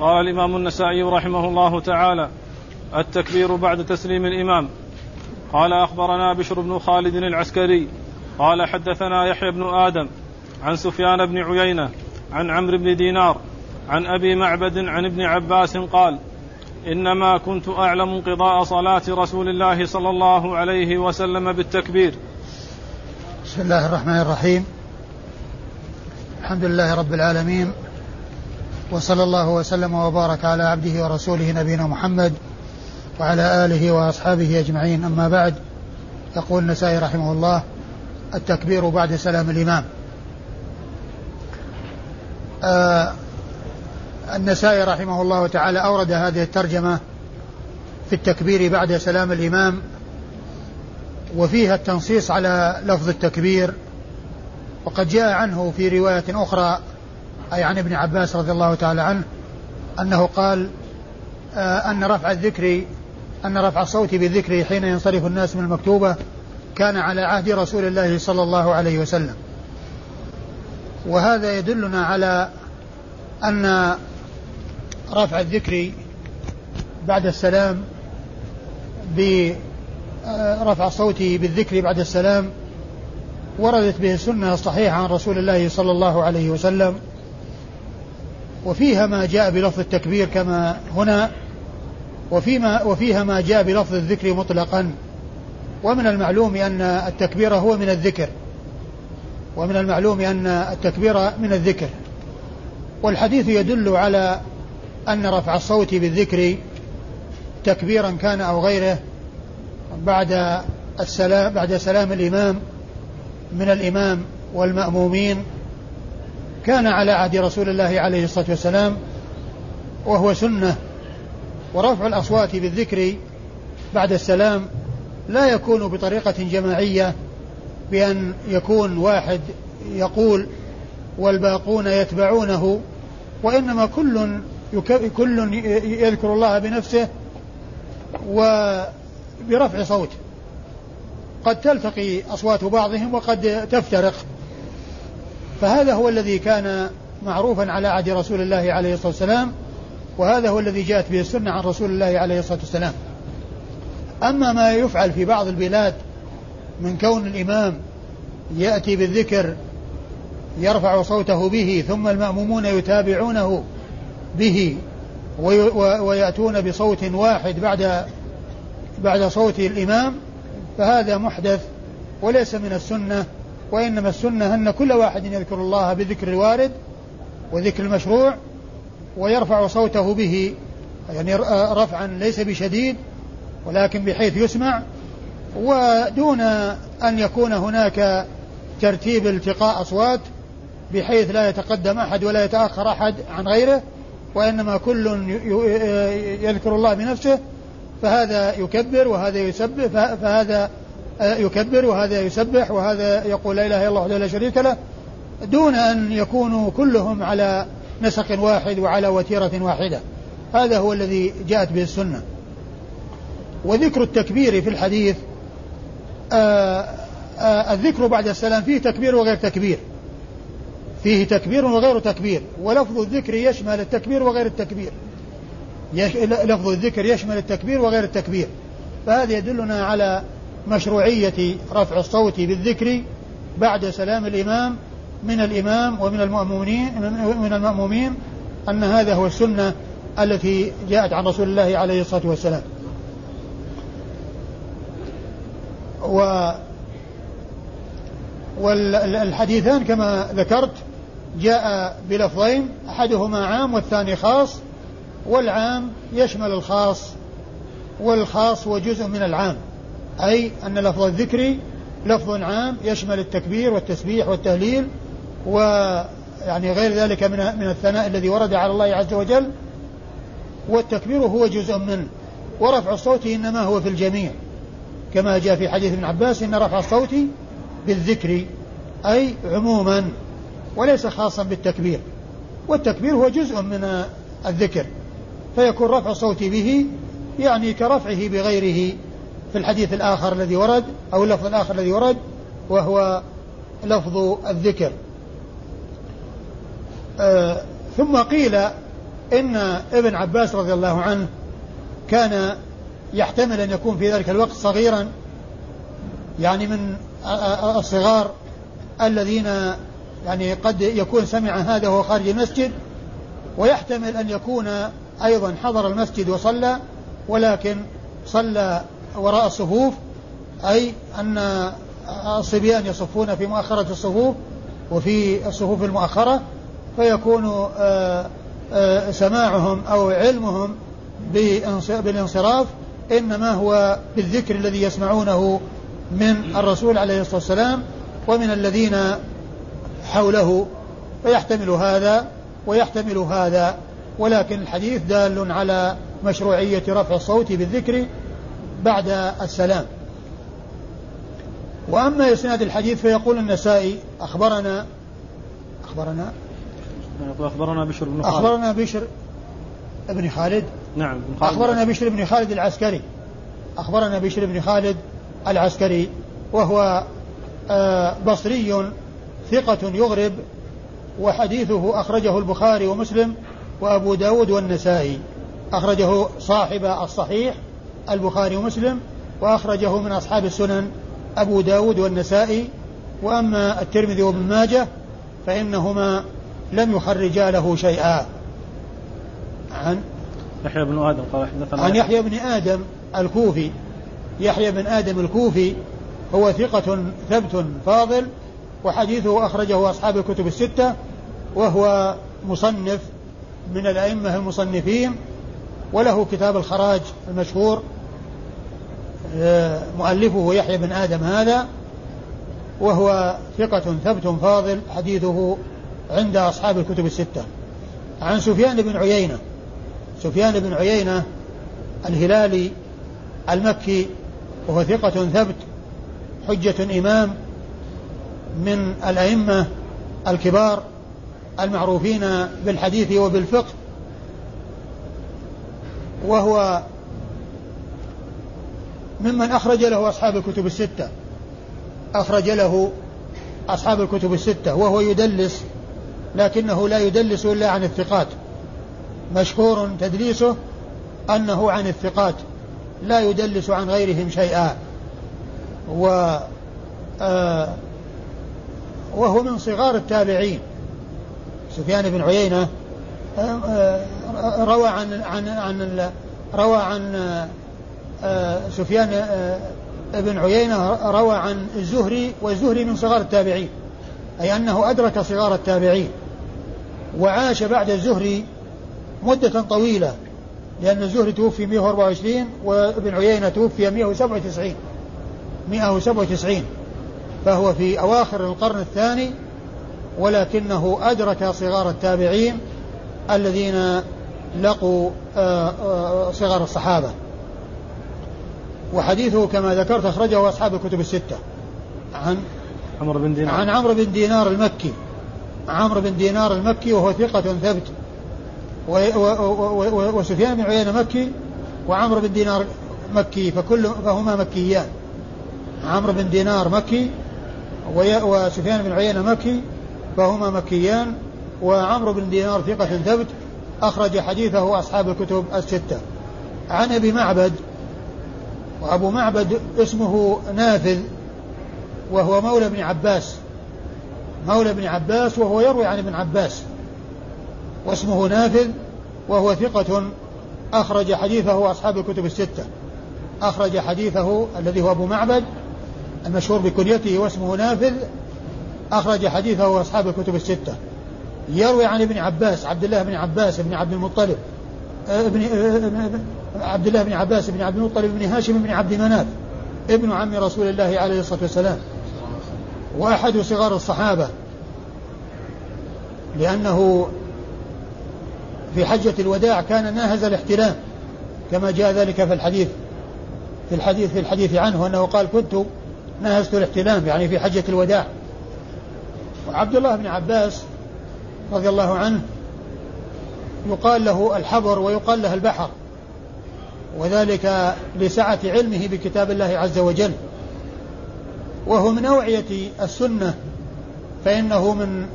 قال الإمام النسائي رحمه الله تعالى التكبير بعد تسليم الإمام. قال أخبرنا بشر بن خالد العسكري. قال حدثنا يحيى بن آدم عن سفيان بن عيينة عن عمرو بن دينار عن أبي معبد عن ابن عباس قال إنما كنت أعلم انقضاء صلاة رسول الله صلى الله عليه وسلم بالتكبير. بسم الله الرحمن الرحيم. الحمد لله رب العالمين. وصلى الله وسلم وبارك على عبده ورسوله نبينا محمد وعلى آله وأصحابه أجمعين. أما بعد يقول النسائي رحمه الله التكبير بعد سلام الإمام. آه النسائي رحمه الله تعالى أورد هذه الترجمة في التكبير بعد سلام الإمام وفيها التنصيص على لفظ التكبير وقد جاء عنه في رواية أخرى أي عن ابن عباس رضي الله تعالى عنه أنه قال آه أن رفع الذكر أن رفع الصوت بالذكر حين ينصرف الناس من المكتوبة كان على عهد رسول الله صلى الله عليه وسلم. وهذا يدلنا على أن رفع الذكر بعد السلام برفع الصوت بالذكر بعد السلام وردت به السنة الصحيحة عن رسول الله صلى الله عليه وسلم. وفيها ما جاء بلفظ التكبير كما هنا وفيما وفيها ما جاء بلفظ الذكر مطلقا. ومن المعلوم أن التكبير هو من الذكر. ومن المعلوم أن التكبير من الذكر. والحديث يدل على أن رفع الصوت بالذكر تكبيرا كان أو غيره بعد السلام بعد سلام الإمام من الإمام والمأمومين كان على عهد رسول الله عليه الصلاة والسلام وهو سنة ورفع الأصوات بالذكر بعد السلام لا يكون بطريقة جماعية بأن يكون واحد يقول والباقون يتبعونه وإنما كل كل يذكر الله بنفسه وبرفع صوت. قد تلتقي أصوات بعضهم وقد تفترق. فهذا هو الذي كان معروفا على عهد رسول الله عليه الصلاة والسلام وهذا هو الذي جاءت به السنة عن رسول الله عليه الصلاة والسلام. أما ما يفعل في بعض البلاد من كون الإمام يأتي بالذكر يرفع صوته به ثم المأمومون يتابعونه به ويأتون بصوت واحد بعد بعد صوت الإمام فهذا محدث وليس من السنة. وإنما السنة أن كل واحد يذكر الله بذكر الوارد وذكر المشروع ويرفع صوته به يعني رفعا ليس بشديد ولكن بحيث يسمع. ودون أن يكون هناك ترتيب التقاء أصوات بحيث لا يتقدم أحد ولا يتأخر أحد عن غيره وإنما كل يذكر الله بنفسه فهذا يكبر وهذا يسبح فهذا يكبر وهذا يسبح وهذا يقول لا إله إلا الله وحده لا شريك له دون أن يكونوا كلهم على نسق واحد وعلى وتيرة واحدة. هذا هو الذي جاءت به السنة. وذكر التكبير في الحديث آآ آآ الذكر بعد السلام فيه تكبير وغير تكبير. فيه تكبير وغير تكبير. ولفظ الذكر يشمل التكبير وغير التكبير. لفظ الذكر يشمل التكبير وغير التكبير. فهذا يدلنا على مشروعية رفع الصوت بالذكر بعد سلام الإمام من الإمام ومن المؤمنين من المأمومين أن هذا هو السنة التي جاءت عن رسول الله عليه الصلاة والسلام. و والحديثان كما ذكرت جاء بلفظين أحدهما عام والثاني خاص والعام يشمل الخاص والخاص هو جزء من العام. أي أن لفظ الذكر لفظ عام يشمل التكبير والتسبيح والتهليل ويعني غير ذلك من من الثناء الذي ورد على الله عز وجل. والتكبير هو جزء منه ورفع الصوت إنما هو في الجميع. كما جاء في حديث ابن عباس إن رفع الصوت بالذكر أي عموما وليس خاصا بالتكبير. والتكبير هو جزء من الذكر فيكون رفع الصوت به يعني كرفعه بغيره. في الحديث الآخر الذي ورد أو اللفظ الآخر الذي ورد وهو لفظ الذكر. آه ثم قيل إن ابن عباس رضي الله عنه كان يحتمل أن يكون في ذلك الوقت صغيرا يعني من الصغار الذين يعني قد يكون سمع هذا وهو خارج المسجد ويحتمل أن يكون أيضا حضر المسجد وصلى ولكن صلى وراء الصفوف أي أن الصبيان يصفون في مؤخرة الصفوف وفي الصفوف المؤخرة فيكون آه، آه، سماعهم أو علمهم بالانصراف إنما هو بالذكر الذي يسمعونه من الرسول عليه الصلاة والسلام ومن الذين حوله. فيحتمل هذا ويحتمل هذا ولكن الحديث دال على مشروعية رفع الصوت بالذكر بعد السلام. وأما إسناد الحديث فيقول النسائي أخبرنا أخبرنا؟ أخبرنا بشر بن خالد. أخبرنا بشر بن خالد؟ نعم بن خالد. أخبرنا بشر بن خالد العسكري. أخبرنا بشر بن خالد العسكري وهو آه، بصري ثقة يغرب وحديثه أخرجه البخاري ومسلم وأبو داود والنسائي. أخرجه صاحب الصحيح البخاري ومسلم وأخرجه من أصحاب السنن أبو داود والنسائي وأما الترمذي وابن ماجه فإنهما لم يخرجا له شيئا. عن يحيى بن آدم قال حدثنا عن يحيى. بن آدم الكوفي. يحيى بن آدم الكوفي هو ثقة ثبت فاضل وحديثه أخرجه أصحاب الكتب الستة وهو مصنف من الأئمة المصنفين وله كتاب الخراج المشهور مؤلفه يحيى بن آدم هذا وهو ثقة ثبت فاضل حديثه عند أصحاب الكتب الستة. عن سفيان بن عيينة سفيان بن عيينة الهلالي المكي وهو ثقة ثبت حجة إمام من الأئمة الكبار المعروفين بالحديث وبالفقه وهو ممن أخرج له أصحاب الكتب الستة. أخرج له أصحاب الكتب الستة وهو يدلس لكنه لا يدلس إلا عن الثقات. مشهور تدليسه أنه عن الثقات لا يدلس عن غيرهم شيئا. و آه وهو من صغار التابعين. سفيان بن عيينة آه، آه، روى عن عن عن روى عن سفيان بن عيينة روى عن الزهري والزهري من صغار التابعين أي أنه أدرك صغار التابعين وعاش بعد الزهري مدة طويلة لأن الزهري توفي 124 وابن عيينة توفي 197 197 فهو في أواخر القرن الثاني ولكنه أدرك صغار التابعين الذين لقوا آه، آه، صغار الصحابة. وحديثه كما ذكرت أخرجه أصحاب الكتب الستة. عن عمرو بن دينار. عن عمرو بن دينار المكي. عمرو بن دينار المكي وهو ثقة ثبت. وسفيان بن عيينة مكي وعمرو بن دينار مكي فكل فهما مكيان. عمرو بن دينار مكي وسفيان بن عيينة مكي فهما مكيان. وعمرو بن دينار ثقة ثبت أخرج حديثه أصحاب الكتب الستة. عن أبي معبد وأبو معبد اسمه نافذ وهو مولى ابن عباس. مولى ابن عباس وهو يروي عن ابن عباس. واسمه نافذ وهو ثقة أخرج حديثه أصحاب الكتب الستة. أخرج حديثه الذي هو أبو معبد المشهور بكنيته واسمه نافذ أخرج حديثه أصحاب الكتب الستة. يروي عن ابن عباس عبد الله بن عباس بن عبد المطلب. ابن عبد الله بن عباس بن عبد المطلب بن هاشم بن عبد مناف ابن عم رسول الله عليه الصلاة والسلام وأحد صغار الصحابة. لأنه في حجة الوداع كان ناهز الاحتلام كما جاء ذلك في الحديث في الحديث في الحديث عنه أنه قال كنت ناهزت الاحتلام يعني في حجة الوداع. وعبد الله بن عباس رضي الله عنه يقال له الحبر ويقال له البحر. وذلك لسعة علمه بكتاب الله عز وجل. وهو من أوعية السنة فإنه من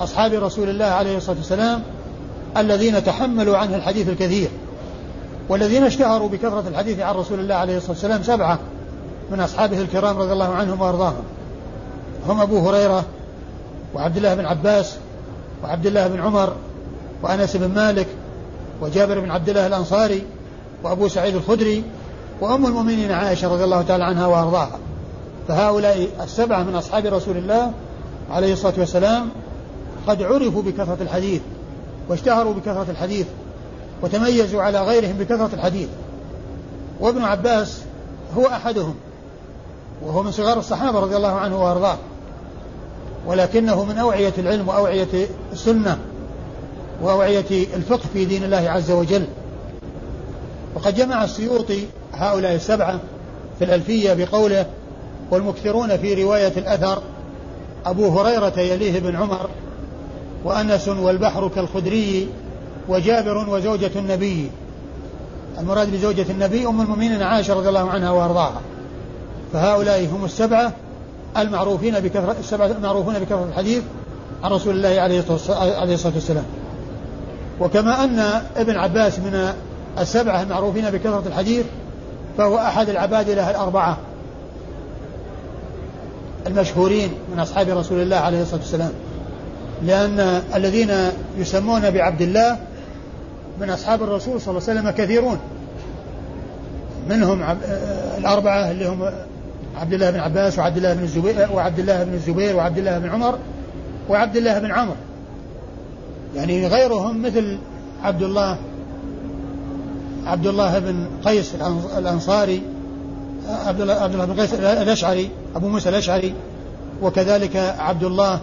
أصحاب رسول الله عليه الصلاة والسلام الذين تحملوا عنه الحديث الكثير والذين اشتهروا بكثرة الحديث عن رسول الله عليه الصلاة والسلام سبعة من أصحابه الكرام رضي الله عنهم وأرضاهم. هم أبو هريرة وعبد الله بن عباس وعبد الله بن عمر وأنس بن مالك وجابر بن عبد الله الأنصاري وأبو سعيد الخدري وأم المؤمنين عائشة رضي الله تعالى عنها وأرضاها. فهؤلاء السبعة من أصحاب رسول الله عليه الصلاة والسلام قد عرفوا بكثرة الحديث واشتهروا بكثرة الحديث وتميزوا على غيرهم بكثرة الحديث. وابن عباس هو أحدهم وهو من صغار الصحابة رضي الله عنه وأرضاه. ولكنه من أوعية العلم وأوعية السنة وأوعية الفقه في دين الله عز وجل. وقد جمع السيوطي هؤلاء السبعة في الألفية بقوله والمكثرون في رواية الأثر أبو هريرة يليه بن عمر وأنس والبحر كالخدري وجابر وزوجة النبي. المراد بزوجة النبي أم المؤمنين عائشة رضي الله عنها وأرضاها. فهؤلاء هم السبعة المعروفين بكثرة السبعة المعروفون بكثرة الحديث عن رسول الله عليه الصلاة والسلام. وكما أن ابن عباس من السبعة المعروفين بكثرة الحديث فهو أحد العبادلة الأربعة. المشهورين من أصحاب رسول الله عليه الصلاة والسلام. لأن الذين يسمون بعبد الله من أصحاب الرسول صلى الله عليه وسلم كثيرون. منهم عب... الأربعة اللي هم عبد الله بن عباس وعبد الله بن الزبير وعبد الله بن الزبير وعبد الله بن عمر وعبد الله بن عمرو يعني غيرهم مثل عبد الله عبد الله بن قيس الأنصاري عبد الله عبد الله بن قيس الأشعري أبو موسى الأشعري وكذلك عبد الله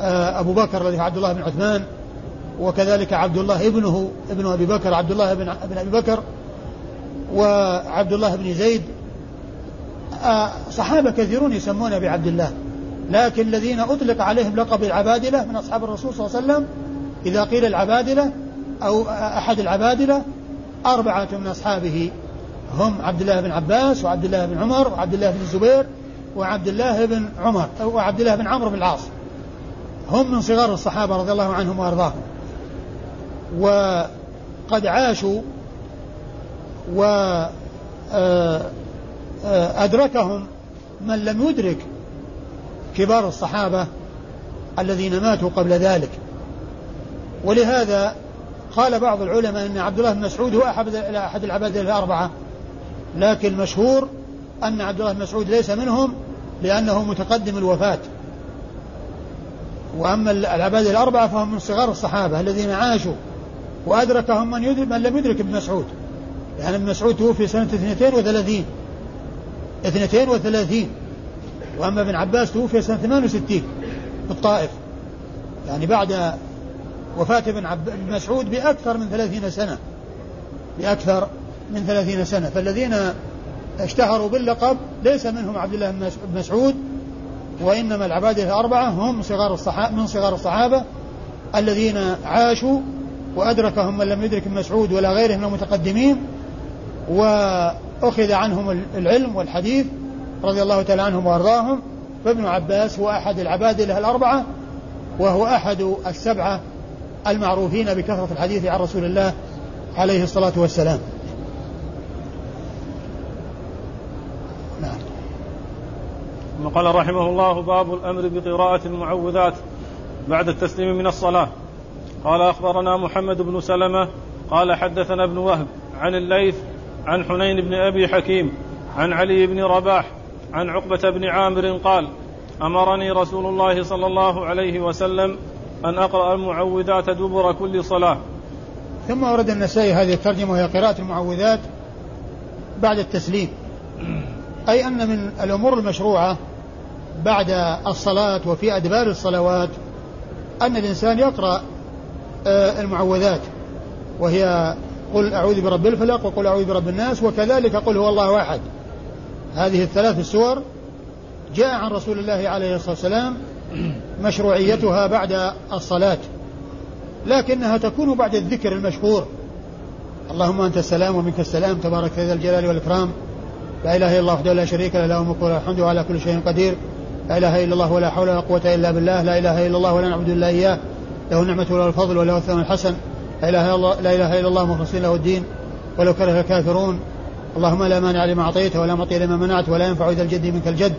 آه، أبو بكر الذي عبد الله بن عثمان وكذلك عبد الله ابنه ابن أبي بكر عبد الله بن ابن أبي بكر وعبد الله بن زيد. آه، صحابة كثيرون يسمون بعبد الله لكن الذين أطلق عليهم لقب العبادلة من أصحاب الرسول صلى الله عليه وسلم إذا قيل العبادلة أو أحد العبادلة أربعة من أصحابه هم عبد الله بن عباس وعبد الله بن عمر وعبد الله بن الزبير وعبد الله بن عمر وعبد الله بن عمرو بن العاص. هم من صغار الصحابة رضي الله عنهم وأرضاهم. وقد عاشوا و آه، آه، أدركهم من لم يدرك كبار الصحابة الذين ماتوا قبل ذلك. ولهذا قال بعض العلماء أن عبد الله بن مسعود هو أحد أحد العباد الأربعة. لكن المشهور أن عبد الله بن مسعود ليس منهم لأنه متقدم الوفاة. وأما العباد الأربعة فهم من صغار الصحابة الذين عاشوا وأدركهم من, يدرك من لم يدرك ابن مسعود. يعني ابن مسعود توفي سنة 32 32 وأما ابن عباس توفي سنة 68 في الطائف يعني بعد وفاة ابن مسعود بأكثر من 30 سنة. بأكثر من 30 سنة. فالذين اشتهروا باللقب ليس منهم عبد الله بن مسعود وإنما العبادة الأربعة هم صغار الصحابة من صغار الصحابة الذين عاشوا وأدركهم من لم يدرك مسعود ولا غيره من المتقدمين وأخذ عنهم العلم والحديث رضي الله تعالى عنهم وأرضاهم. فابن عباس هو أحد العبادلة الأربعة وهو أحد السبعة المعروفين بكثرة الحديث عن رسول الله عليه الصلاة والسلام. ثم قال رحمه الله باب الأمر بقراءة المعوذات بعد التسليم من الصلاة. قال أخبرنا محمد بن سلمة قال حدثنا ابن وهب عن الليث عن حنين بن أبي حكيم عن علي بن رباح عن عقبة بن عامر قال أمرني رسول الله صلى الله عليه وسلم أن أقرأ المعوذات دبر كل صلاة. ثم ورد النسائي هذه الترجمة وهي قراءة المعوذات بعد التسليم. أي أن من الأمور المشروعة بعد الصلاة وفي أدبار الصلوات أن الإنسان يقرأ آه، المعوذات. وهي قل أعوذ برب الفلق وقل أعوذ برب الناس وكذلك قل هو الله أحد. هذه الثلاث السور جاء عن رسول الله عليه الصلاة والسلام مشروعيتها بعد الصلاة لكنها تكون بعد الذكر المشهور. اللهم أنت السلام ومنك السلام تبارك ذا الجلال والإكرام. لا إله إلا الله وحده لا شريك له له الملك الحمد وعلى كل شيء قدير. لا إله إلا الله ولا حول ولا قوة إلا بالله. لا إله إلا الله ولا نعبد إلا إياه. له النعمة وله الفضل وله الثمن الحسن. لا إله إلا الله, لا إله إلا الله مخلصين له الدين. ولو كره الكافرون. اللهم لا مانع لما أعطيت ولا مطيع لما منعت ولا ينفع ذا الجد منك الجد.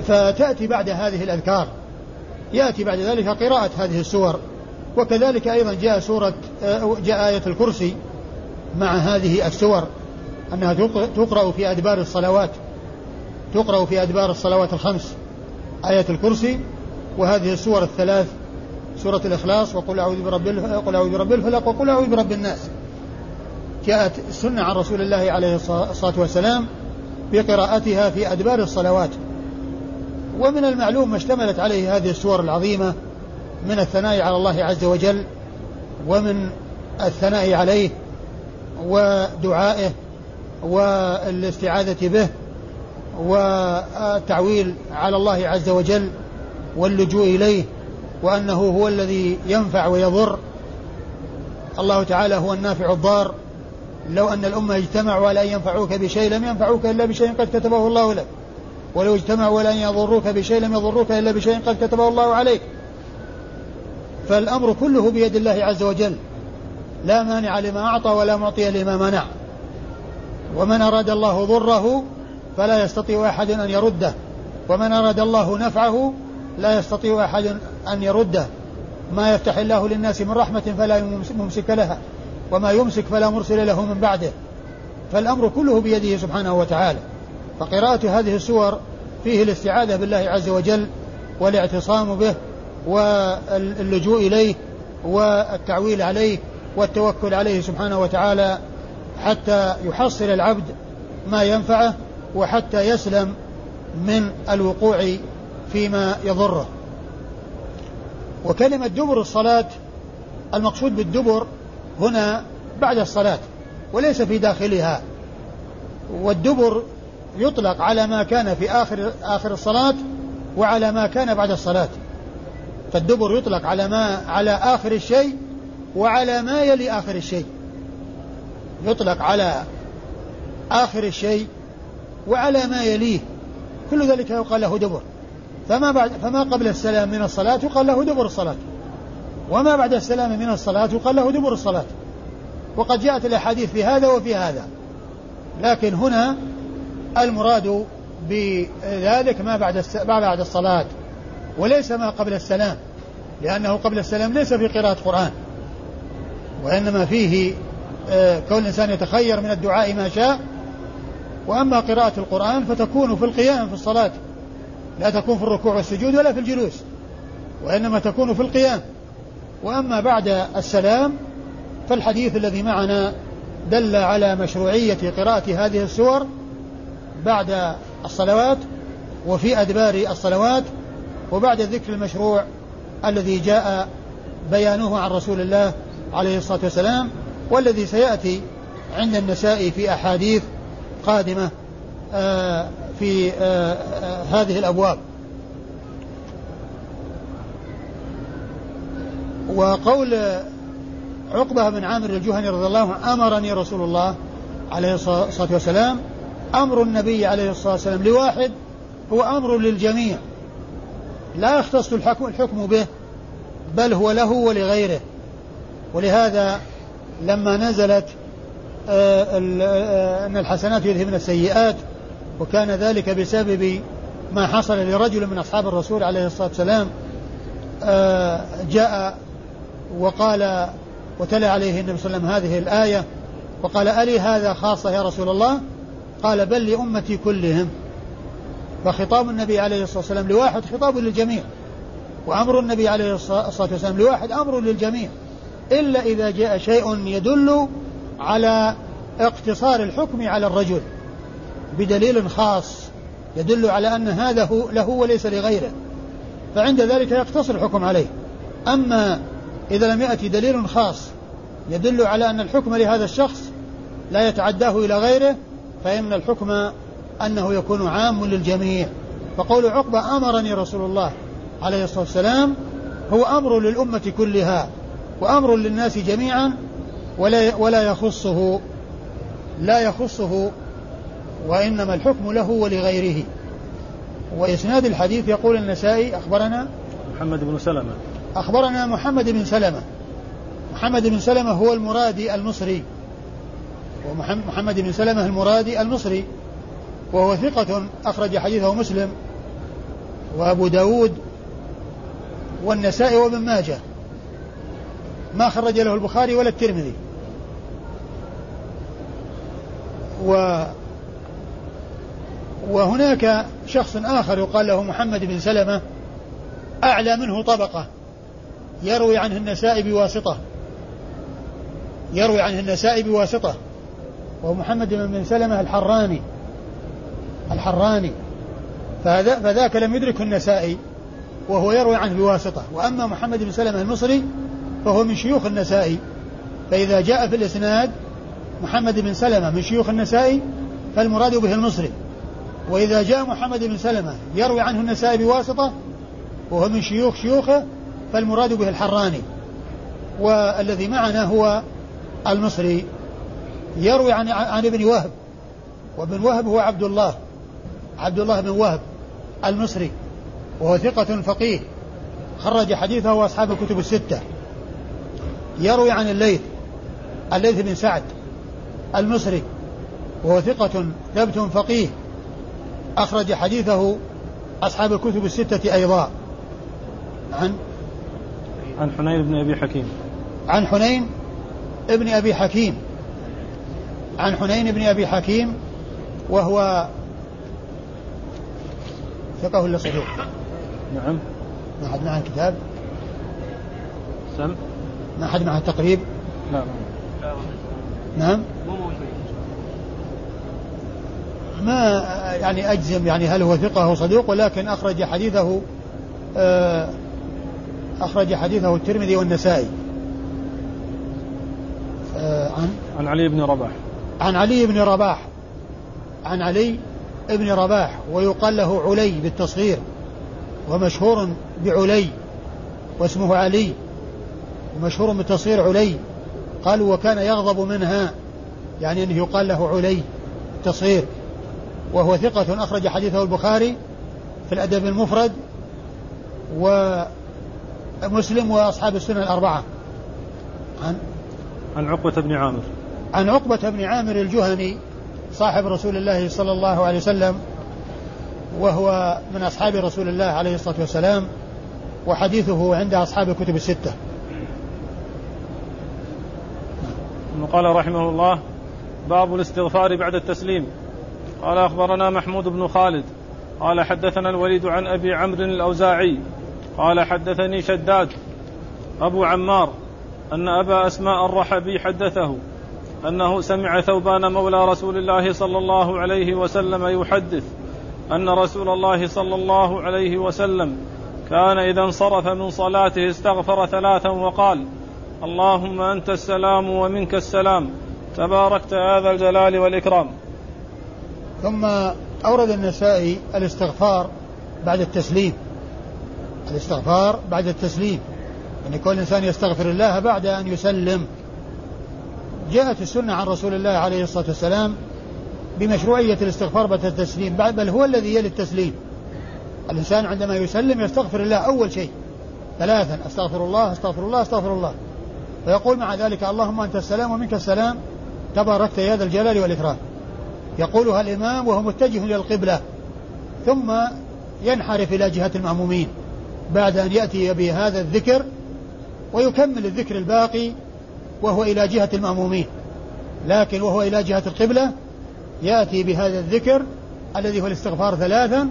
فتأتي بعد هذه الأذكار. يأتي بعد ذلك قراءة هذه السور. وكذلك أيضا جاء سورة جاء آية الكرسي مع هذه السور. أنها تقرأ في أدبار الصلوات. تقرأ في أدبار الصلوات الخمس. آية الكرسي وهذه السور الثلاث. سورة الإخلاص وقل أعوذ برب قل أعوذ برب الفلق وقل أعوذ برب الناس. جاءت السنة عن رسول الله عليه الصلاة والسلام بقراءتها في أدبار الصلوات. ومن المعلوم ما اشتملت عليه هذه السور العظيمة من الثناء على الله عز وجل ومن الثناء عليه ودعائه والاستعاذة به والتعويل على الله عز وجل واللجوء إليه وأنه هو الذي ينفع ويضر. الله تعالى هو النافع الضار. لو أن الأمة اجتمعوا على أن ينفعوك بشيء لم ينفعوك إلا بشيء قد كتبه الله لك. ولو اجتمعوا أن يضروك بشيء لم يضروك إلا بشيء قد كتبه الله عليك. فالأمر كله بيد الله عز وجل. لا مانع لما أعطى ولا معطي لما منع. ومن أراد الله ضره فلا يستطيع أحد أن يرده. ومن أراد الله نفعه لا يستطيع أحد أن يرده. ما يفتح الله للناس من رحمة فلا ممسك لها وما يمسك فلا مرسل له من بعده. فالأمر كله بيده سبحانه وتعالى. فقراءة هذه السور فيه الاستعاذة بالله عز وجل والاعتصام به واللجوء إليه والتعويل عليه والتوكل عليه سبحانه وتعالى حتى يحصل العبد ما ينفعه وحتى يسلم من الوقوع فيما يضره. وكلمة دبر الصلاة المقصود بالدبر هنا بعد الصلاة وليس في داخلها والدبر يطلق على ما كان في آخر آخر الصلاة وعلى ما كان بعد الصلاة. فالدبر يطلق على ما على آخر الشيء وعلى ما يلي آخر الشيء. يطلق على آخر الشيء وعلى ما يليه. كل ذلك يقال له دبر. فما بعد فما قبل السلام من الصلاة يقال له دبر الصلاة. وما بعد السلام من الصلاة يقال له دبر الصلاة. وقد جاءت الأحاديث في هذا وفي هذا. لكن هنا المراد بذلك ما بعد ما بعد الصلاة وليس ما قبل السلام لأنه قبل السلام ليس في قراءة قرآن وإنما فيه آه، كون الإنسان يتخير من الدعاء ما شاء وأما قراءة القرآن فتكون في القيام في الصلاة لا تكون في الركوع والسجود ولا في الجلوس وإنما تكون في القيام. وأما بعد السلام فالحديث الذي معنا دل على مشروعية قراءة هذه السور بعد الصلوات وفي أدبار الصلوات وبعد الذكر المشروع الذي جاء بيانه عن رسول الله عليه الصلاة والسلام والذي سيأتي عند النساء في أحاديث قادمة آه، في آه، آه، هذه الأبواب. وقول عقبة بن عامر الجهني رضي الله عنه أمرني رسول الله عليه الصلاة والسلام أمر النبي عليه الصلاة والسلام لواحد هو أمر للجميع. لا يختص الحكم, به بل هو له ولغيره. ولهذا لما نزلت آه، آه، أن الحسنات يذهبن السيئات وكان ذلك بسبب ما حصل لرجل من أصحاب الرسول عليه الصلاة والسلام آه، جاء وقال وتلا عليه النبي صلى الله عليه وسلم هذه الآية وقال ألي هذا خاصة يا رسول الله؟ قال بل لأمتي كلهم. فخطاب النبي عليه الصلاة والسلام لواحد خطاب للجميع. وأمر النبي عليه الصلاة والسلام لواحد أمر للجميع. إلا إذا جاء شيء يدل على اقتصار الحكم على الرجل بدليل خاص يدل على أن هذا هو له وليس لغيره. فعند ذلك يقتصر الحكم عليه. أما إذا لم يأتي دليل خاص يدل على أن الحكم لهذا الشخص لا يتعداه إلى غيره فإن الحكم أنه يكون عام للجميع. فقول عقبة أمرني رسول الله عليه الصلاة والسلام هو أمر للأمة كلها وأمر للناس جميعا ولا ولا يخصه لا يخصه وإنما الحكم له ولغيره. وإسناد الحديث يقول النسائي أخبرنا محمد بن سلمة. أخبرنا محمد بن سلمة. محمد بن سلمة هو المرادي المصري. ومحمد بن سلمة المرادي المصري وهو ثقة أخرج حديثه مسلم وأبو داود والنسائي وابن ماجه ما خرج له البخاري ولا الترمذي. و وهناك شخص آخر يقال له محمد بن سلمة أعلى منه طبقة يروي عنه النسائي بواسطة يروي عنه النسائي بواسطة. وهو محمد بن سلمة الحراني. الحراني. فذاك لم يدركه النسائي وهو يروي عنه بواسطة. وأما محمد بن سلمة المصري فهو من شيوخ النسائي. فإذا جاء في الإسناد محمد بن سلمة من شيوخ النسائي فالمراد به المصري. وإذا جاء محمد بن سلمة يروي عنه النسائي بواسطة وهو من شيوخ شيوخه فالمراد به الحراني. والذي معنا هو المصري يروي عن عن ابن وهب. وابن وهب هو عبد الله. عبد الله بن وهب المصري. وهو ثقة فقيه. خرج حديثه أصحاب الكتب الستة. يروي عن الليث. الليث بن سعد المصري. وهو ثقة ثبت فقيه. أخرج حديثه أصحاب الكتب الستة أيضا. عن عن حنين بن أبي حكيم. عن حنين ابن أبي حكيم. عن حنين بن أبي حكيم وهو ثقة ولا صدوق؟ نعم. ما حد معه الكتاب؟ سم. ما حد معه التقريب؟ لا. نعم. ما يعني أجزم يعني هل هو ثقة أو صدوق؟ ولكن أخرج حديثه آه، أخرج حديثه الترمذي والنسائي. آه، عن؟ عن علي بن رباح. عن علي بن رباح. عن علي بن رباح ويقال له علي بالتصغير ومشهور بعلي واسمه علي ومشهور بالتصغير علي. قالوا وكان يغضب منها. يعني إنه يقال له علي تصغير وهو ثقة أخرج حديثه البخاري في الأدب المفرد ومسلم وأصحاب السنة الأربعة. عن عن عقبة بن عامر. عن عقبة بن عامر الجهني صاحب رسول الله صلى الله عليه وسلم وهو من أصحاب رسول الله عليه الصلاة والسلام وحديثه عند أصحاب الكتب الستة. قال رحمه الله باب الاستغفار بعد التسليم. قال أخبرنا محمود بن خالد. قال حدثنا الوليد عن أبي عمرو الأوزاعي. قال حدثني شداد أبو عمار أن أبا أسماء الرحبي حدثه. أنه سمع ثوبان مولى رسول الله صلى الله عليه وسلم يحدث أن رسول الله صلى الله عليه وسلم كان إذا انصرف من صلاته استغفر ثلاثا وقال اللهم أنت السلام ومنك السلام تباركت يا ذا الجلال والإكرام. ثم أورد النسائي الاستغفار بعد التسليم. الاستغفار بعد التسليم. يعني كل إنسان يستغفر الله بعد أن يسلم. جاءت السنة عن رسول الله عليه الصلاة والسلام بمشروعية الاستغفار بعد التسليم بل هو الذي يلي التسليم. الإنسان عندما يسلم يستغفر الله أول شيء. ثلاثا أستغفر الله أستغفر الله أستغفر الله. ويقول مع ذلك اللهم أنت السلام ومنك السلام تباركت يا ذا الجلال والإكرام. يقولها الإمام وهو متجه إلى القبلة ثم ينحرف إلى جهة المأمومين بعد أن يأتي بهذا الذكر ويكمل الذكر الباقي وهو إلى جهة المأمومين. لكن وهو إلى جهة القبلة يأتي بهذا الذكر الذي هو الاستغفار ثلاثا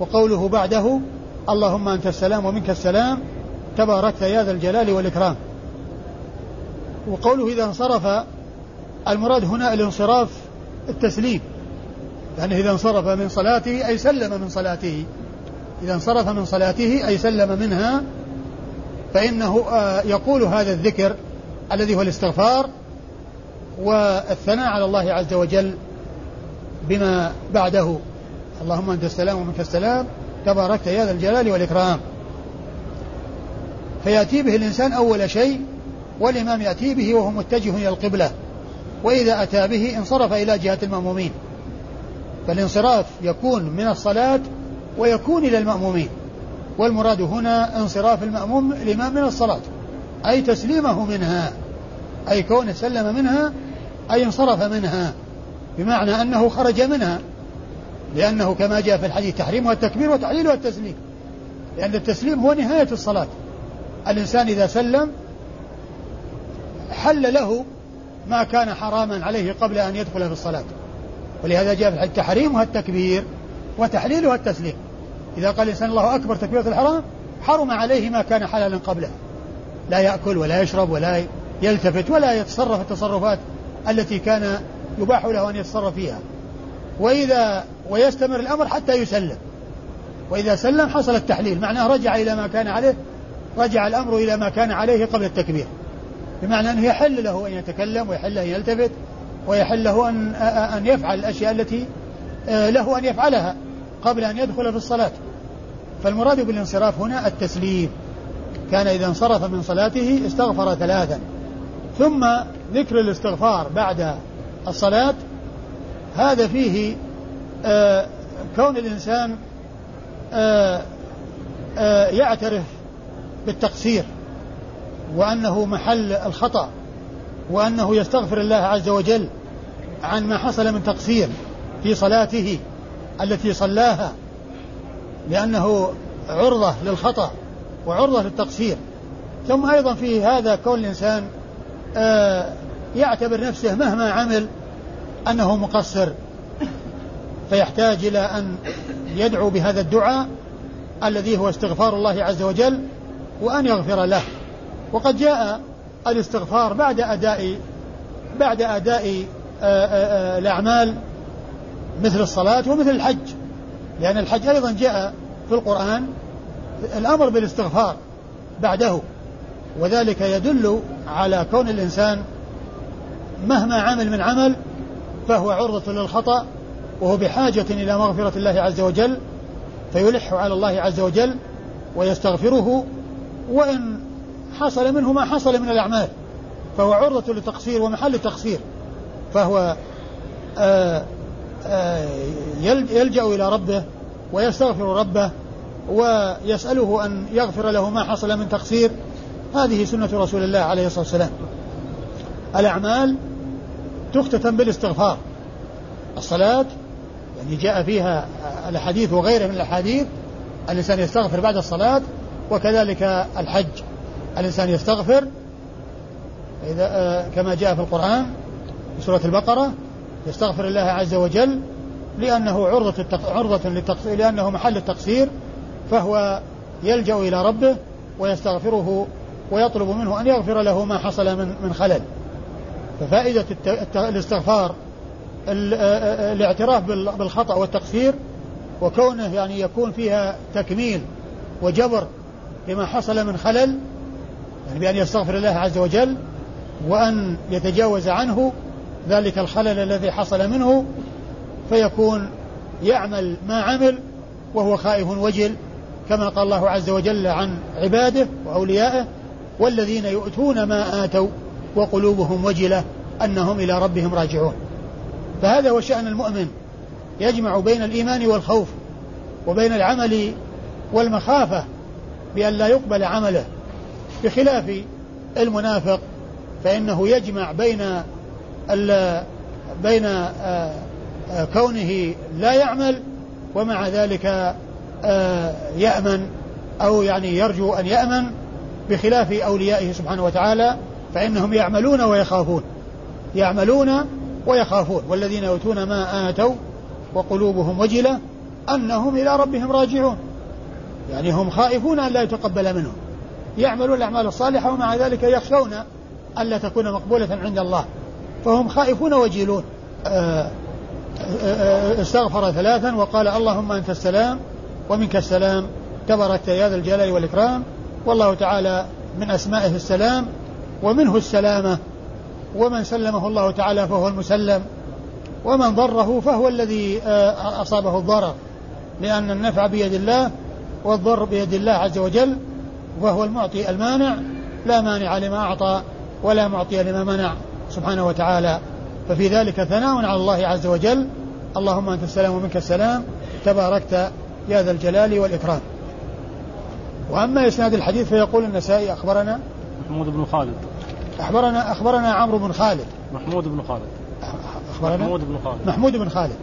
وقوله بعده اللهم أنت السلام ومنك السلام تباركت يا ذا الجلال والإكرام. وقوله إذا انصرف المراد هنا الانصراف التسليم. لأنه إذا انصرف من صلاته أي سلم من صلاته. إذا انصرف من صلاته أي سلم منها فإنه آه، يقول هذا الذكر الذي هو الاستغفار والثناء على الله عز وجل بما بعده. اللهم أنت السلام ومنك السلام. تباركت يا ذا الجلال والإكرام. فيأتي به الإنسان أول شيء والإمام يأتي به وهو متجه إلى القبلة. وإذا أتى به انصرف إلى جهة المأمومين. فالانصراف يكون من الصلاة ويكون إلى المأمومين. والمراد هنا انصراف المأموم الإمام من الصلاة. أي تسليمه منها أي كونه سلم منها أي انصرف منها بمعنى أنه خرج منها لأنه كما جاء في الحديث تحريمها التكبير وتحليلها التسليم لأن التسليم هو نهاية الصلاة. الإنسان إذا سلم حل له ما كان حراما عليه قبل أن يدخل في الصلاة. ولهذا جاء في الحديث تحريمها التكبير وتحليلها التسليم إذا قال الإنسان الله أكبر تكبيرة الحرام حرم عليه ما كان حلالا قبله. لا يأكل ولا يشرب ولا يلتفت ولا يتصرف التصرفات التي كان يباح له أن يتصرف فيها. وإذا ويستمر الأمر حتى يسلم. وإذا سلم حصل التحليل. معناه رجع إلى ما كان عليه رجع الأمر إلى ما كان عليه قبل التكبير. بمعنى أنه يحل له أن يتكلم ويحل أن يلتفت ويحل له أن أن يفعل الأشياء التي آه، له أن يفعلها قبل أن يدخل في الصلاة. فالمراد بالانصراف هنا التسليم. كان إذا انصرف من صلاته استغفر ثلاثا. ثم ذكر الاستغفار بعد الصلاة هذا فيه آه كون الإنسان آه آه يعترف بالتقصير وأنه محل الخطأ وأنه يستغفر الله عز وجل عن ما حصل من تقصير في صلاته التي صلاها لأنه عرضة للخطأ. وعرضة للتقصير. ثم أيضا في هذا كون الإنسان آه يعتبر نفسه مهما عمل أنه مقصر. فيحتاج إلى أن يدعو بهذا الدعاء الذي هو استغفار الله عز وجل وأن يغفر له. وقد جاء الاستغفار بعد أداء بعد أداء آه، آه، الأعمال مثل الصلاة ومثل الحج. لأن الحج أيضا جاء في القرآن الأمر بالاستغفار بعده. وذلك يدل على كون الإنسان مهما عمل من عمل فهو عرضة للخطأ وهو بحاجة إلى مغفرة الله عز وجل فيلح على الله عز وجل ويستغفره وإن حصل منه ما حصل من الأعمال فهو عرضة للتقصير ومحل تقصير فهو آآ آآ يلجأ إلى ربه ويستغفر ربه ويسأله أن يغفر له ما حصل من تقصير. هذه سنة رسول الله عليه الصلاة والسلام. الأعمال تختتم بالاستغفار. الصلاة يعني جاء فيها الأحاديث وغيرها من الأحاديث. الإنسان يستغفر بعد الصلاة وكذلك الحج. الإنسان يستغفر إذا آه، كما جاء في القرآن في سورة البقرة يستغفر الله عز وجل لأنه عرضة عرضة لأنه محل التقصير. فهو يلجأ إلى ربه ويستغفره ويطلب منه أن يغفر له ما حصل من من خلل. ففائدة الاستغفار الاعتراف بالخطأ والتقصير وكونه يعني يكون فيها تكميل وجبر لما حصل من خلل يعني بأن يستغفر الله عز وجل وأن يتجاوز عنه ذلك الخلل الذي حصل منه فيكون يعمل ما عمل وهو خائف وجل. كما قال الله عز وجل عن عباده وأوليائه والذين يؤتون ما آتوا وقلوبهم وجلة أنهم إلى ربهم راجعون. فهذا هو شأن المؤمن يجمع بين الإيمان والخوف وبين العمل والمخافة بأن لا يقبل عمله. بخلاف المنافق فإنه يجمع بين بين آه، آه، كونه لا يعمل ومع ذلك يأمن أو يعني يرجو أن يأمن بخلاف أوليائه سبحانه وتعالى فإنهم يعملون ويخافون. يعملون ويخافون. والذين يؤتون ما آتوا وقلوبهم وجلة أنهم إلى ربهم راجعون. يعني هم خائفون أن لا يتقبل منهم. يعملون الأعمال الصالحة ومع ذلك يخشون ألا تكون مقبولة عند الله. فهم خائفون وجيلون. آه، آه، آه، استغفر ثلاثا وقال اللهم أنت السلام. ومنك السلام تبارك يا ذا الجلال والإكرام. والله تعالى من أسمائه السلام ومنه السلامة. ومن سلمه الله تعالى فهو المسلم. ومن ضره فهو الذي أصابه الضرر. لأن النفع بيد الله والضر بيد الله عز وجل وهو المعطي المانع. لا مانع لما أعطى ولا معطي لما منع سبحانه وتعالى. ففي ذلك ثناء على الله عز وجل. اللهم أنت السلام ومنك السلام. تباركت يا ذا الجلال والإكرام. وأما إسناد الحديث فيقول النسائي أخبرنا محمود بن خالد. أخبرنا أخبرنا عمرو بن خالد. محمود بن خالد. أخبرنا؟ محمود بن خالد. محمود بن خالد.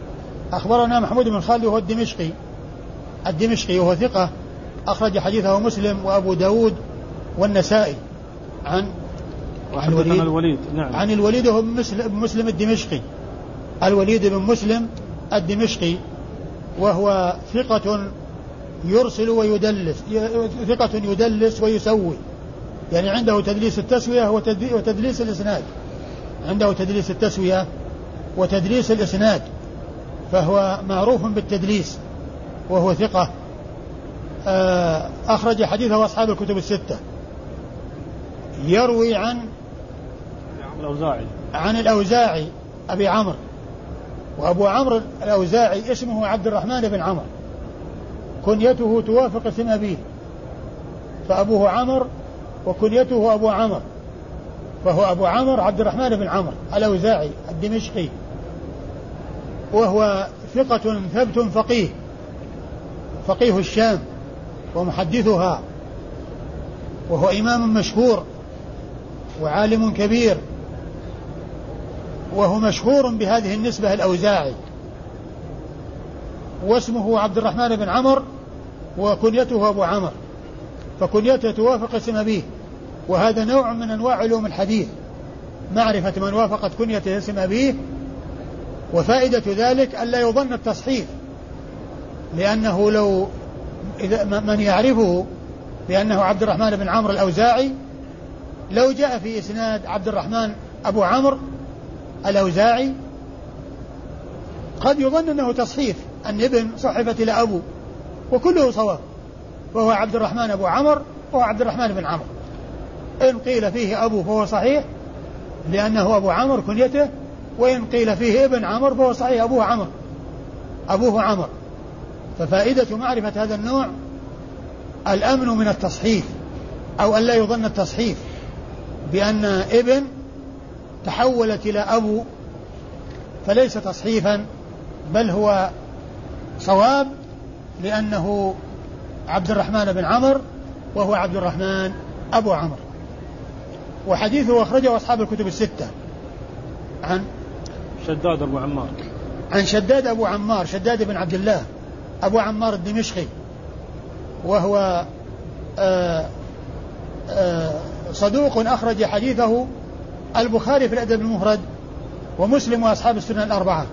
أخبرنا محمود بن خالد وهو الدمشقي. الدمشقي وهو ثقة. أخرج حديثه مسلم وأبو داود والنسائي عن عن الوليد. الوليد نعم. عن الوليد مسلم, مسلم الدمشقي. الوليد بن مسلم الدمشقي. وهو ثقة يرسل ويدلس ثقة يدلس ويسوي. يعني عنده تدليس التسوية وتدليس الإسناد. عنده تدليس التسوية وتدليس الإسناد. فهو معروف بالتدليس وهو ثقة. آه، أخرج حديثه أصحاب الكتب الستة. يروي عن الأوزاعي. عن الأوزاعي أبي عمرو. وأبو عمرو الأوزاعي اسمه عبد الرحمن بن عمرو. كنيته توافق اسم أبيه فأبوه عمرو وكنيته أبو عمرو. فهو أبو عمرو عبد الرحمن بن عمرو الأوزاعي الدمشقي. وهو ثقة ثبت فقيه. فقيه الشام ومحدثها. وهو إمام مشهور وعالم كبير. وهو مشهور بهذه النسبة الأوزاعي. واسمه عبد الرحمن بن عمر وكنيته أبو عمر. فكنيته توافق اسم أبيه. وهذا نوع من أنواع علوم الحديث. معرفة من وافقت كنيته اسم أبيه. وفائدة ذلك ألا يظن التصحيف لأنه لو إذا من يعرفه بأنه عبد الرحمن بن عمرو الأوزاعي لو جاء في إسناد عبد الرحمن أبو عمرو الأوزاعي قد يظن أنه تصحيف أن ابن صحفت إلى أبو وكله صواب وهو عبد الرحمن أبو عمر وهو عبد الرحمن بن عمرو. إن قيل فيه أبو فهو صحيح لأنه أبو عمر كنيته وإن قيل فيه ابن عمر فهو صحيح أبوه عمر أبوه عمر. ففائدة معرفة هذا النوع الأمن من التصحيف أو أن لا يظن التصحيف بأن ابن تحولت إلى أبو فليس تصحيفا بل هو صواب لأنه عبد الرحمن بن عمر وهو عبد الرحمن أبو عمر وحديثه أخرجه أصحاب الكتب الستة. عن شداد أبو عمار. عن شداد أبو عمار شداد بن عبد الله أبو عمار الدمشقي وهو آآ آآ صدوق أخرج حديثه البخاري في الأدب المفرد ومسلم وأصحاب السنن الأربعة.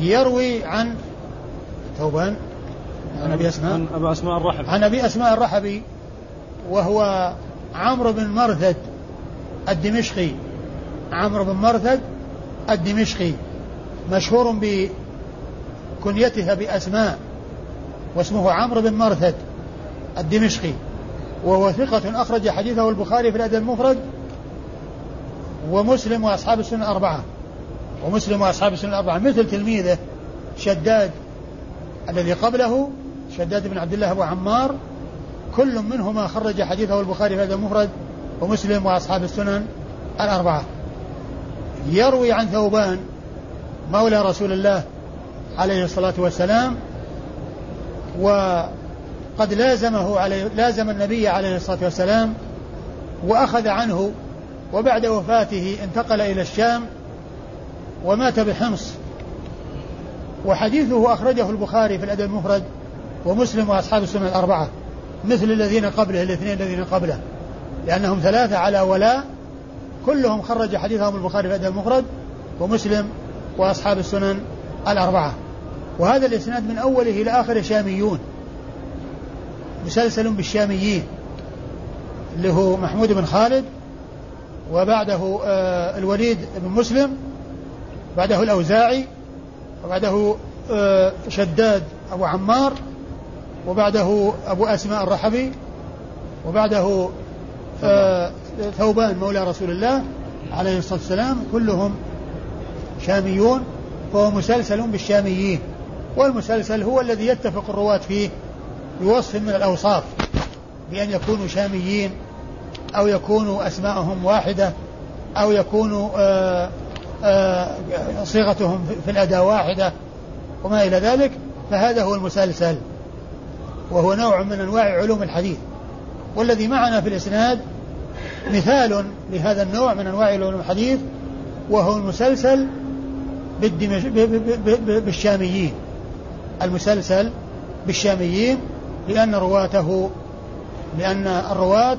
يروي عن ثوبان عن أبي أسماء. عن أبي أسماء الرحبي عن أبي أسماء الرحبي وهو عمرو بن مرثد الدمشقي. عمرو بن مرثد الدمشقي. مشهور بكنيتها بأسماء واسمه عمرو بن مرثد الدمشقي. وهو ثقة أخرج حديثه البخاري في الأدب المفرد ومسلم وأصحاب السنة الأربعة. ومسلم وأصحاب السنة الأربعة. مثل تلميذه شداد الذي قبله شداد بن عبد الله أبو عمار. كل منهما خرج حديثه البخاري في الأدب المفرد ومسلم وأصحاب السنن الأربعة. يروي عن ثوبان مولى رسول الله عليه الصلاة والسلام وقد لازمه عليه لازم النبي عليه الصلاة والسلام وأخذ عنه وبعد وفاته انتقل إلى الشام ومات بحمص. وحديثه أخرجه البخاري في الأدب المفرد ومسلم وأصحاب السنة الأربعة مثل الذين قبله الاثنين الذين قبله لأنهم ثلاثة على ولاء كلهم خرج حديثهم البخاري في الأدب المفرد ومسلم وأصحاب السنن الأربعة. وهذا الإسناد من أوله إلى آخره شاميون. مسلسل بالشاميين اللي هو محمود بن خالد وبعده آه الوليد بن مسلم بعده الأوزاعي وبعده آه شداد أبو عمار وبعده أبو أسماء الرحبي وبعده آه ثوبان مولى رسول الله عليه الصلاة والسلام كلهم شاميون فهو مسلسل بالشاميين والمسلسل هو الذي يتفق الرواة فيه بوصف من الأوصاف بأن يكونوا شاميين أو يكونوا أسماءهم واحدة أو يكونوا آآ آآ صيغتهم في الأداء واحدة وما إلى ذلك فهذا هو المسلسل وهو نوع من أنواع علوم الحديث والذي معنا في الإسناد مثال لهذا النوع من أنواع علوم الحديث وهو المسلسل. بالشاميين المسلسل بالشاميين لأن رواته لأن الرواة